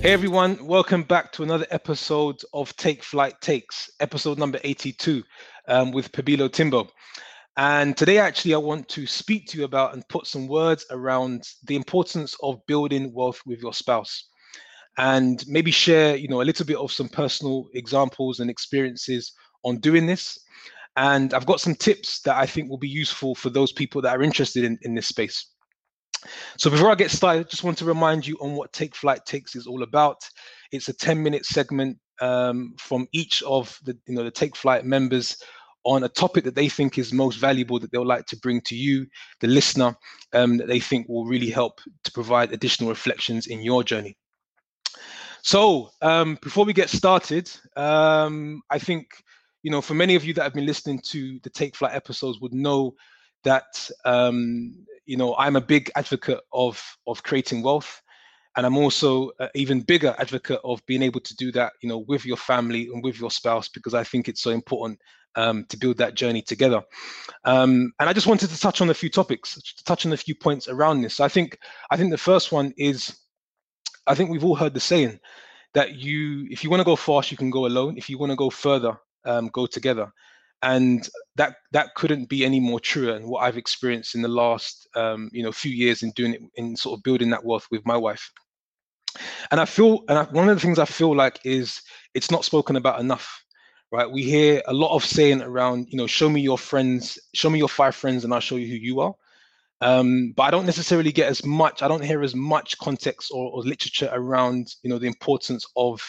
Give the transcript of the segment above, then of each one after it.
Hey everyone, welcome back to another episode of Take Flight Takes, episode number 82 um, with Pabilo Timbo. And today, actually, I want to speak to you about and put some words around the importance of building wealth with your spouse and maybe share, you know, a little bit of some personal examples and experiences on doing this. And I've got some tips that I think will be useful for those people that are interested in, in this space. So before I get started, I just want to remind you on what Take Flight Takes is all about. It's a 10 minute segment um, from each of the, you know, the Take Flight members on a topic that they think is most valuable that they'll like to bring to you, the listener, um, that they think will really help to provide additional reflections in your journey. So um, before we get started, um, I think you know for many of you that have been listening to the Take Flight episodes would know that um, you know I'm a big advocate of of creating wealth and I'm also an even bigger advocate of being able to do that, you know, with your family and with your spouse, because I think it's so important um, to build that journey together. Um, and I just wanted to touch on a few topics, to touch on a few points around this. So I think I think the first one is, I think we've all heard the saying that you, if you want to go fast, you can go alone. If you want to go further, um, go together. And that that couldn't be any more true. And what I've experienced in the last, um, you know, few years in doing it, in sort of building that wealth with my wife and i feel and I, one of the things i feel like is it's not spoken about enough right we hear a lot of saying around you know show me your friends show me your five friends and i'll show you who you are um, but i don't necessarily get as much i don't hear as much context or, or literature around you know the importance of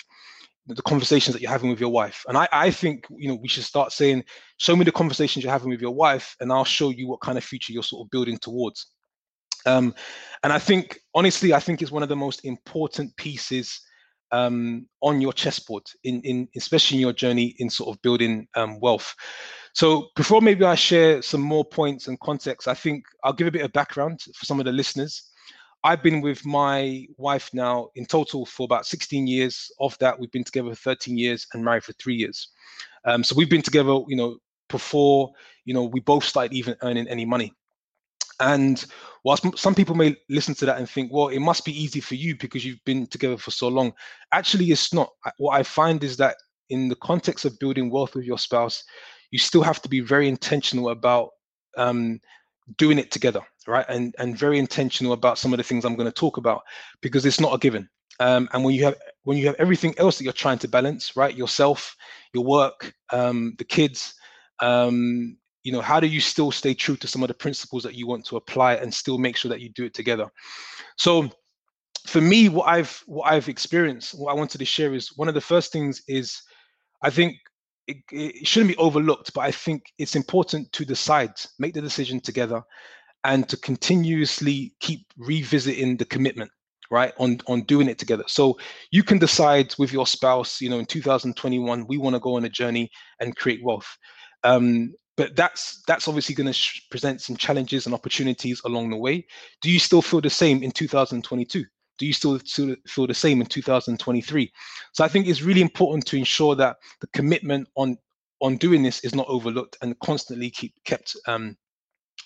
the conversations that you're having with your wife and I, I think you know we should start saying show me the conversations you're having with your wife and i'll show you what kind of future you're sort of building towards um, and I think, honestly, I think it's one of the most important pieces um, on your chessboard, in, in especially in your journey in sort of building um, wealth. So before maybe I share some more points and context, I think I'll give a bit of background for some of the listeners. I've been with my wife now in total for about 16 years. Of that, we've been together for 13 years and married for three years. Um, so we've been together, you know, before you know we both started even earning any money. And whilst some people may listen to that and think, well, it must be easy for you because you've been together for so long. Actually, it's not. What I find is that in the context of building wealth with your spouse, you still have to be very intentional about um, doing it together, right? And and very intentional about some of the things I'm going to talk about because it's not a given. Um, and when you have when you have everything else that you're trying to balance, right? Yourself, your work, um, the kids, um, you know how do you still stay true to some of the principles that you want to apply and still make sure that you do it together so for me what i've what i've experienced what i wanted to share is one of the first things is i think it, it shouldn't be overlooked but i think it's important to decide make the decision together and to continuously keep revisiting the commitment right on on doing it together. So you can decide with your spouse you know in 2021 we want to go on a journey and create wealth. Um, but that's that's obviously going to sh- present some challenges and opportunities along the way. Do you still feel the same in 2022 do you still feel the same in 2023 so i think it's really important to ensure that the commitment on on doing this is not overlooked and constantly keep kept um,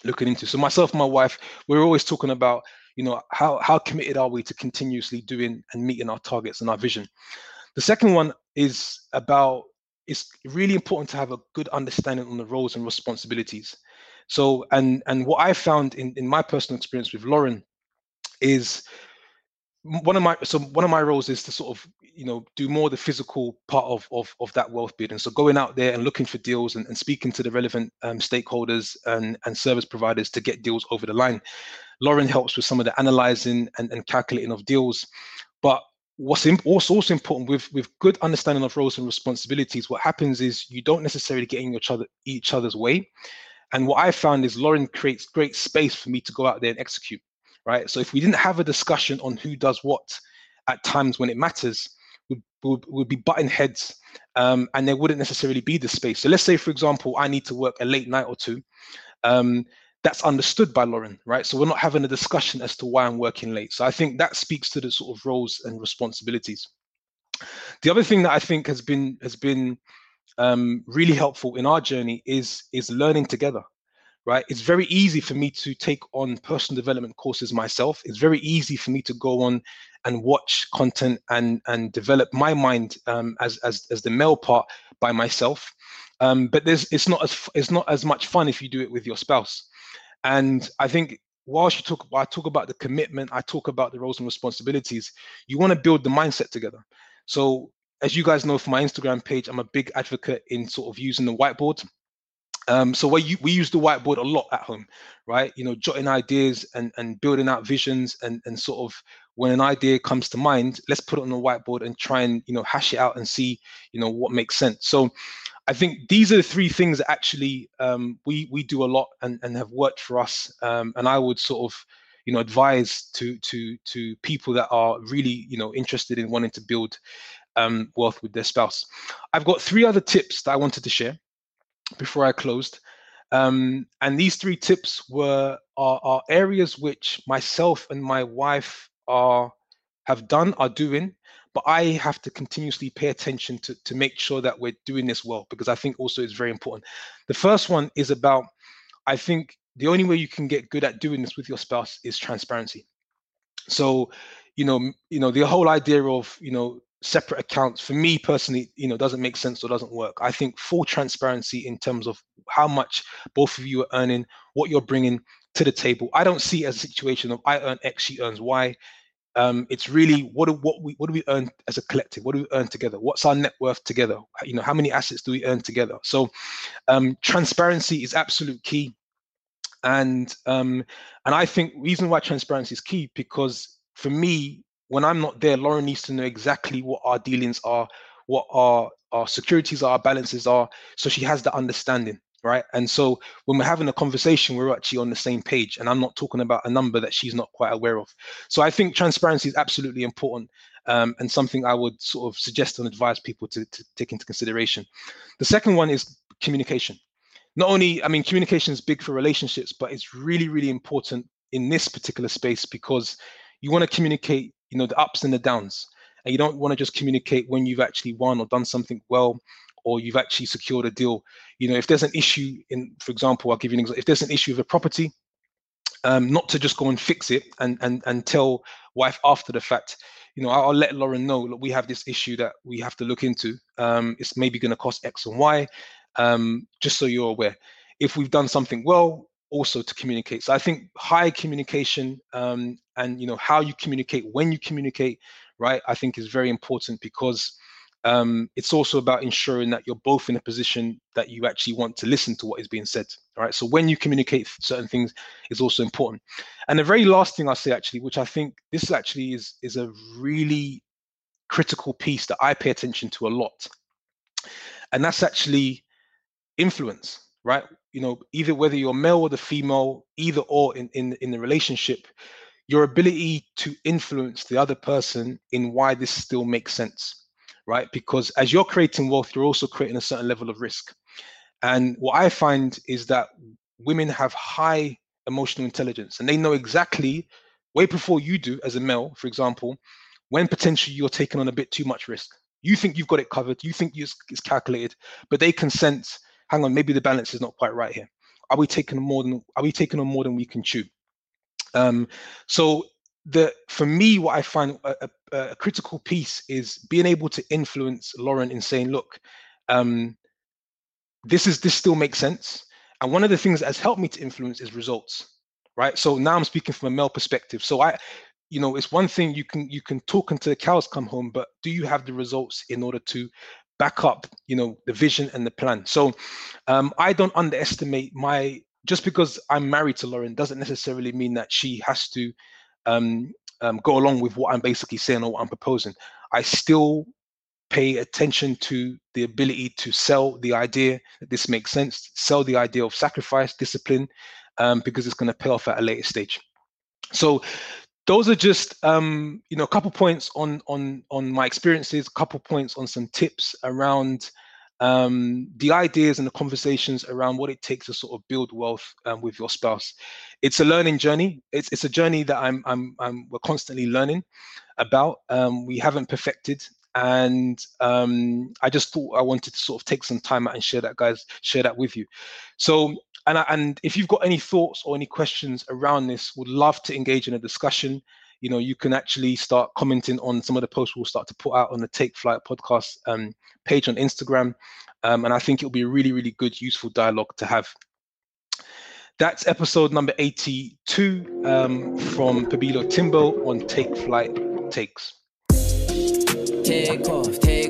looking into so myself and my wife we're always talking about you know how how committed are we to continuously doing and meeting our targets and our vision the second one is about it's really important to have a good understanding on the roles and responsibilities. So, and and what I found in, in my personal experience with Lauren is one of my so one of my roles is to sort of you know do more the physical part of of, of that wealth building. So going out there and looking for deals and, and speaking to the relevant um, stakeholders and and service providers to get deals over the line. Lauren helps with some of the analyzing and, and calculating of deals. But what's also also important with with good understanding of roles and responsibilities what happens is you don't necessarily get in each other each other's way. And what i found is lauren creates great space for me to go out there and execute right so if we didn't have a discussion on who does what at times when it matters would would, would be butting heads um, and there wouldn't necessarily be the space so let's say for example i need to work a late night or two um, that's understood by Lauren, right? So we're not having a discussion as to why I'm working late. So I think that speaks to the sort of roles and responsibilities. The other thing that I think has been has been um, really helpful in our journey is is learning together, right? It's very easy for me to take on personal development courses myself. It's very easy for me to go on and watch content and and develop my mind um, as as as the male part by myself. Um, but there's it's not as it's not as much fun if you do it with your spouse. And I think whilst you talk, I talk about the commitment, I talk about the roles and responsibilities. You want to build the mindset together. So as you guys know from my Instagram page, I'm a big advocate in sort of using the whiteboard. Um, so we, we use the whiteboard a lot at home, right? You know, jotting ideas and, and building out visions and, and sort of when an idea comes to mind, let's put it on the whiteboard and try and, you know, hash it out and see, you know, what makes sense. So I think these are the three things that actually um, we, we do a lot and, and have worked for us. Um, and I would sort of, you know, advise to, to, to people that are really, you know, interested in wanting to build um, wealth with their spouse. I've got three other tips that I wanted to share before I closed. Um, and these three tips were are, are, areas which myself and my wife are have done, are doing, but I have to continuously pay attention to, to make sure that we're doing this well, because I think also it's very important. The first one is about, I think the only way you can get good at doing this with your spouse is transparency. So, you know, you know, the whole idea of, you know, separate accounts for me personally you know doesn't make sense or doesn't work. I think full transparency in terms of how much both of you are earning what you're bringing to the table. I don't see as a situation of i earn x she earns y. Um, it's really what do what we what do we earn as a collective? What do we earn together? What's our net worth together? You know how many assets do we earn together? So um, transparency is absolute key. And um, and i think reason why transparency is key because for me when I'm not there, Lauren needs to know exactly what our dealings are, what our our securities are, our balances are, so she has the understanding, right? And so when we're having a conversation, we're actually on the same page, and I'm not talking about a number that she's not quite aware of. So I think transparency is absolutely important, um, and something I would sort of suggest and advise people to, to take into consideration. The second one is communication. Not only, I mean, communication is big for relationships, but it's really, really important in this particular space because you want to communicate you know the ups and the downs and you don't want to just communicate when you've actually won or done something well or you've actually secured a deal. You know if there's an issue in for example i'll give you an example if there's an issue with a property um, not to just go and fix it and and and tell wife after the fact you know i'll, let lauren know that we have this issue that we have to look into. Um, it's maybe going to cost x and y um, just so you're aware. If we've done something well also to communicate. So I think high communication um, and you know how you communicate when you communicate, right? I think is very important because um, it's also about ensuring that you're both in a position that you actually want to listen to what is being said. All right. So when you communicate certain things is also important. And the very last thing I'll say actually, which I think this actually is is a really critical piece that I pay attention to a lot, and that's actually influence right? You know, either whether you're male or the female, either or in, in, in the relationship, your ability to influence the other person in why this still makes sense, right? Because as you're creating wealth, you're also creating a certain level of risk. And what I find is that women have high emotional intelligence and they know exactly way before you do as a male, for example, when potentially you're taking on a bit too much risk. You think you've got it covered, you think it's calculated, but they can sense hang on, maybe the balance is not quite right here. Are we taking more than are we taking on more than we can chew? Um, so the for me, what I find a, a, a, critical piece is being able to influence Lauren in saying, look, um, this is this still makes sense. And one of the things that has helped me to influence is results, right? So now I'm speaking from a male perspective. So I, you know, it's one thing you can you can talk until the cows come home, but do you have the results in order to back up you know the vision and the plan. So um, i don't underestimate my just because i'm married to lauren doesn't necessarily mean that she has to um, um, go along with what i'm basically saying or what i'm proposing. I still pay attention to the ability to sell the idea that this makes sense sell the idea of sacrifice discipline um, because it's going to pay off at a later stage. So those are just um, you know a couple points on on on my experiences a couple points on some tips around um, the ideas and the conversations around what it takes to sort of build wealth um, with your spouse. It's a learning journey. It's, it's a journey that I'm, I'm, I'm we're constantly learning about. Um, we haven't perfected and um, I just thought I wanted to sort of take some time out and share that, guys, share that with you. So and I, and if you've got any thoughts or any questions around this, would love to engage in a discussion. You know, you can actually start commenting on some of the posts we'll start to put out on the Take Flight podcast um, page on Instagram, um, and I think it'll be a really, really good, useful dialogue to have. That's episode number 82 um, from Pabilo Timbo on Take Flight Takes. Take off, take